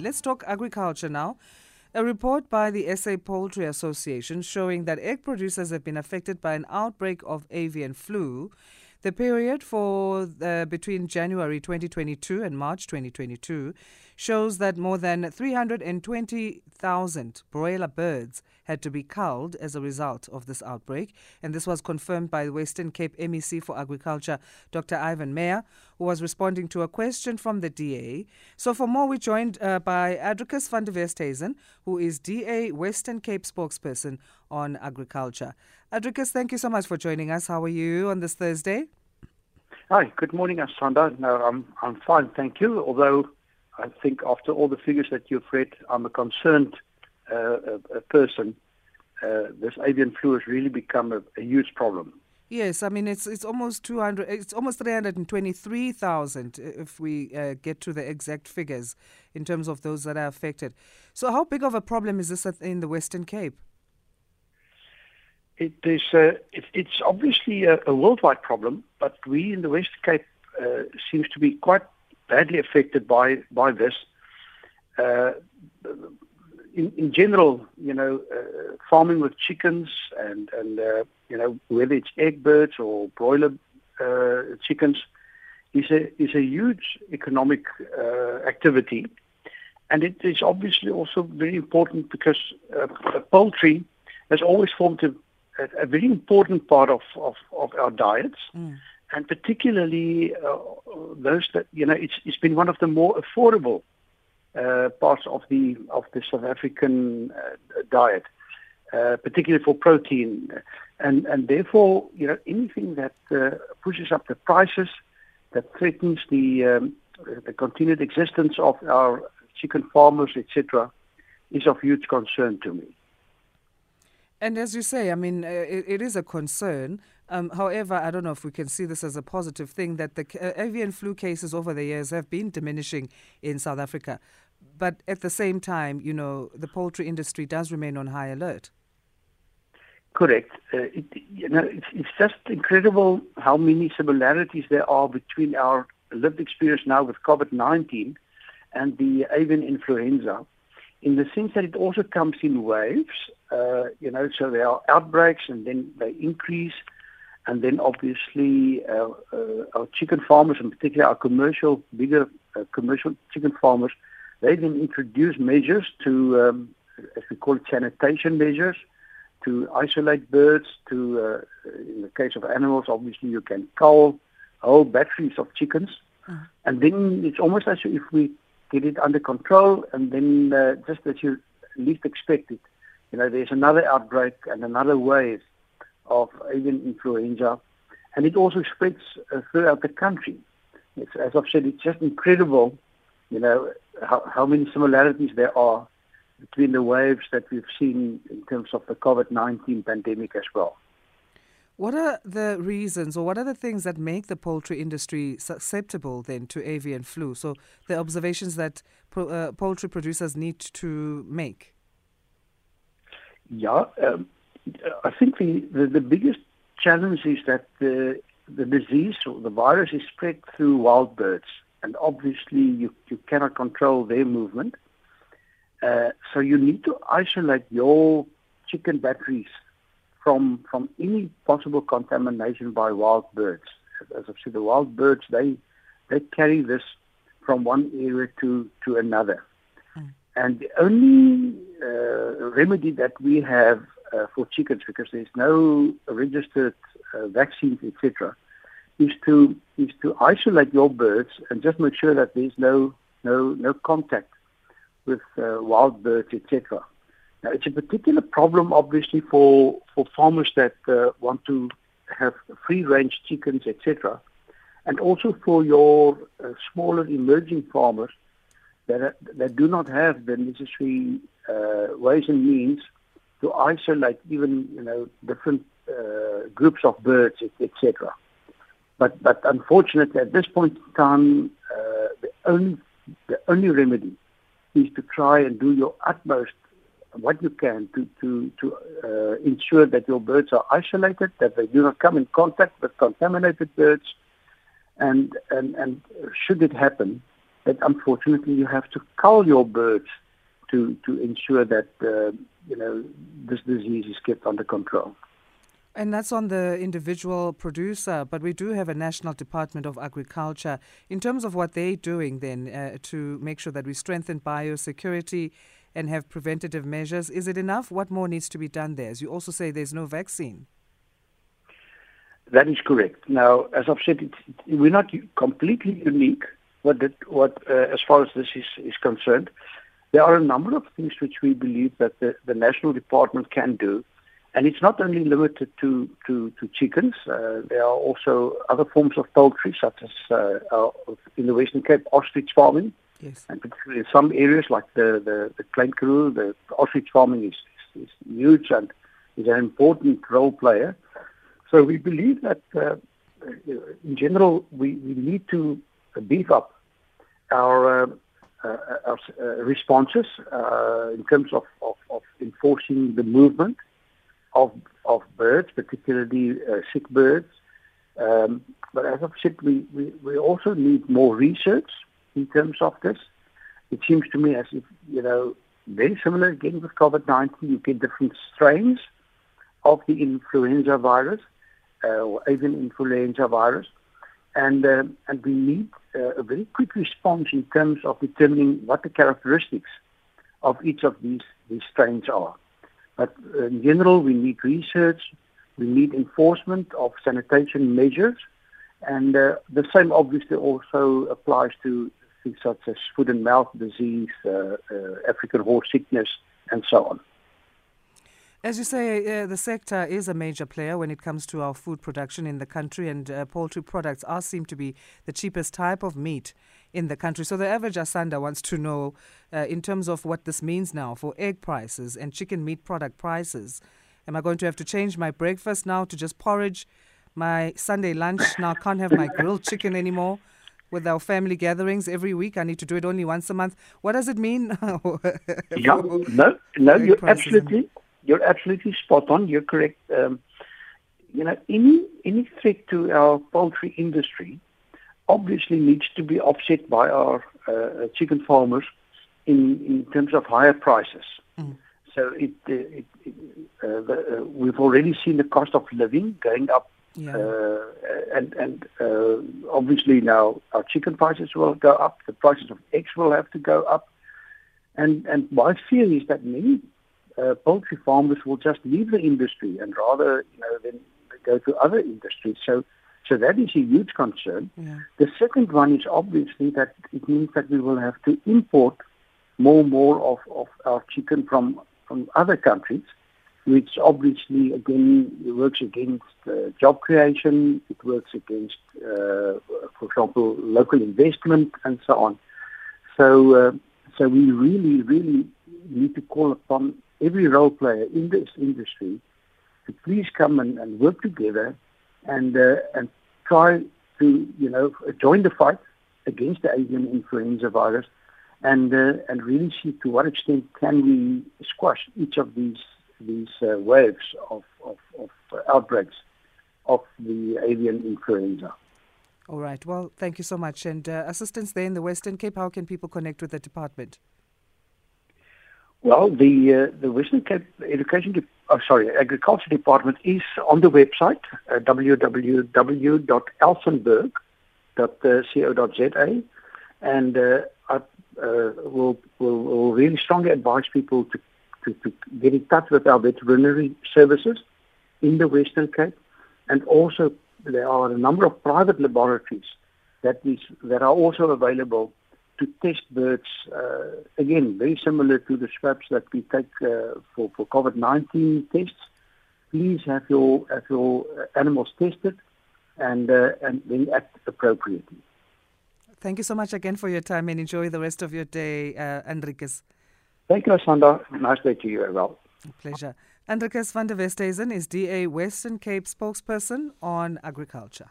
Let's talk agriculture now. A report by the SA Poultry Association showing that egg producers have been affected by an outbreak of avian flu. The period for uh, between January 2022 and March 2022 shows that more than 320,000 broiler birds had to be culled as a result of this outbreak. And this was confirmed by the Western Cape MEC for Agriculture, Dr. Ivan Meyer, who was responding to a question from the DA. So, for more, we're joined uh, by Adricus van der Westhuizen, who is DA Western Cape spokesperson on agriculture. Adricus, thank you so much for joining us. How are you on this Thursday? Hi, good morning, Asanda. No, I'm I'm fine, thank you. Although I think after all the figures that you've read, I'm a concerned uh, a, a person, uh, this avian flu has really become a, a, huge problem. Yes, I mean it's it's almost 200, it's almost 323,000 if we uh, get to the exact figures in terms of those that are affected. So, how big of a problem is this in the Western Cape? It is. Uh, it, it's obviously a, a, worldwide problem, but we in the Western Cape uh, seems to be quite badly affected by by this. Uh, in, in general, you know, uh, farming with chickens and, and uh, you know, whether it's egg birds or broiler chickens, is a, is a huge economic activity. And it is obviously also very important because poultry has always formed a, a, very important part of, of, of our diets. Mm. And particularly uh, those that, you know, it's, it's been one of the more affordable uh, parts of the of the South African uh, diet, uh, particularly for protein, and and therefore you know anything that uh, pushes up the prices, that threatens the um, the continued existence of our chicken farmers, etc., is of huge concern to me. And as you say, I mean, uh, it, it is a concern. Um, however, I don't know if we can see this as a positive thing that the uh, avian flu cases over the years have been diminishing in South Africa. But at the same time, you know, the poultry industry does remain on high alert. Correct. Uh, it, you know, it's, it's just incredible how many similarities there are between our lived experience now with COVID-19 and the avian influenza in the sense that it also comes in waves, uh, you know, so there are outbreaks and then they increase and then obviously uh, uh, our chicken farmers, in particular our commercial, bigger uh, commercial chicken farmers, they then introduce measures to, um, as we call it, sanitation measures, to isolate birds. To, uh, in the case of animals, obviously you can cull whole batteries of chickens, uh-huh. and then it's almost as if we get it under control, and then uh, just as you least expect it, you know, there's another outbreak and another wave of avian influenza, and it also spreads uh, throughout the country. It's, as I've said, it's just incredible, you know, how, how many similarities there are between the waves that we've seen in terms of the COVID-19 pandemic as well. What are the reasons or what are the things that make the poultry industry susceptible then to avian flu? So the observations that uh, poultry producers need to make? Yeah, um, I think the, the, the biggest challenge is that the, the disease or the virus is spread through wild birds. And obviously, you, you cannot control their movement. Uh, so you need to isolate your chicken batteries from from any possible contamination by wild birds. As I've said, the wild birds they they carry this from one area to to another. Mm. And the only uh, remedy that we have uh, for chickens because there's no registered uh, vaccines, etc., is to is to isolate your birds and just make sure that there's no no no contact with uh, wild birds, etc. Now, it's a particular problem, obviously, for for farmers that uh, want to have free-range chickens, etc., and also for your uh, smaller emerging farmers that that do not have the necessary uh, ways and means to isolate even you know different uh, groups of birds, etc. But but unfortunately, at this point in time, uh, the only the only remedy is to try and do your utmost what you can to to to uh, ensure that your birds are isolated, that they do not come in contact with contaminated birds, and and and should it happen, that unfortunately you have to cull your birds to, to ensure that, uh, you know, this disease is kept under control. And that's on the individual producer, but we do have a National Department of Agriculture. In terms of what they're doing then uh, to make sure that we strengthen biosecurity and have preventative measures, is it enough? What more needs to be done there? As you also say, there's no vaccine. That is correct. Now, as I've said, we're not completely unique what, the, what uh, as far as this is, is concerned. There are a number of things which we believe that the, the national department can do and it's not only limited to, to, to chickens. Uh, there are also other forms of poultry, such as uh, in the Western Cape, ostrich farming. Yes. And particularly in some areas like the, the, the Klein Karoo, the ostrich farming is, is, is, huge and is an important role player. So we believe that uh, in general we, we need to beef up our, uh, uh, our responses in terms of, of, of enforcing the movement of, of birds, particularly uh, sick birds. Um, but as I've said, we, we, we also need more research in terms of this. It seems to me as if, you know, very similar again with COVID-19, you get different strains of the influenza virus, uh, or even influenza virus. And, uh, and we need uh, a very quick response in terms of determining what the characteristics of each of these, these strains are. But in general, we need research, we need enforcement of sanitation measures, and uh, the same obviously also applies to such as foot and mouth disease, uh, uh, African horse sickness, and so on. As you say, uh, the sector is a major player when it comes to our food production in the country, and uh, poultry products are seem to be the cheapest type of meat in the country. So the average Asanda wants to know, uh, in terms of what this means now for egg prices and chicken meat product prices. Am I going to have to change my breakfast now to just porridge? My Sunday lunch now can't have my grilled chicken anymore with our family gatherings every week. I need to do it only once a month. What does it mean? yeah, no, no, you're absolutely you're absolutely spot on. You're correct. Um, you know, any any threat to our poultry industry obviously needs to be offset by our uh, chicken farmers in in terms of higher prices. Mm. So it, uh, it, it uh, the, uh, we've already seen the cost of living going up, yeah. Uh, and and uh, obviously now our chicken prices will go up. The prices of eggs will have to go up, and and my fear is that many uh, poultry farmers will just leave the industry and rather, you know, then go to other industries. So, so that is a huge concern. Yeah. The second one is obviously that it means that we will have to import more and more of, of our chicken from, from other countries, which obviously, again, works against uh, job creation, it works against, uh, for example, local investment and so on. So, uh, so we really, really need to call upon every role player in this industry to please come and, and work together and uh, and try to you know join the fight against the avian influenza virus and uh, and really see to what extent can we squash each of these these uh, waves of, of, of outbreaks of the avian influenza. All right. Well, thank you so much. And uh, assistance there in the Western Cape, how can people connect with the department? Well, the uh, the Western Cape Education, De- oh, sorry, Agriculture Department is on the website uh, www.elsenburg.co.za, and uh, I uh, will, will will really strongly advise people to, to to get in touch with our veterinary services in the Western Cape, and also there are a number of private laboratories that is that are also available to test birds, uh, again, very similar to the swabs that we take uh, for, for COVID-19 tests. Please have your, have your animals tested and, uh, and then act appropriately. Thank you so much again for your time and enjoy the rest of your day, uh, Adricus. Thank you, Asanda. Nice day to you as well. pleasure. Adricus van der Westhuizen is DA Western Cape spokesperson on agriculture.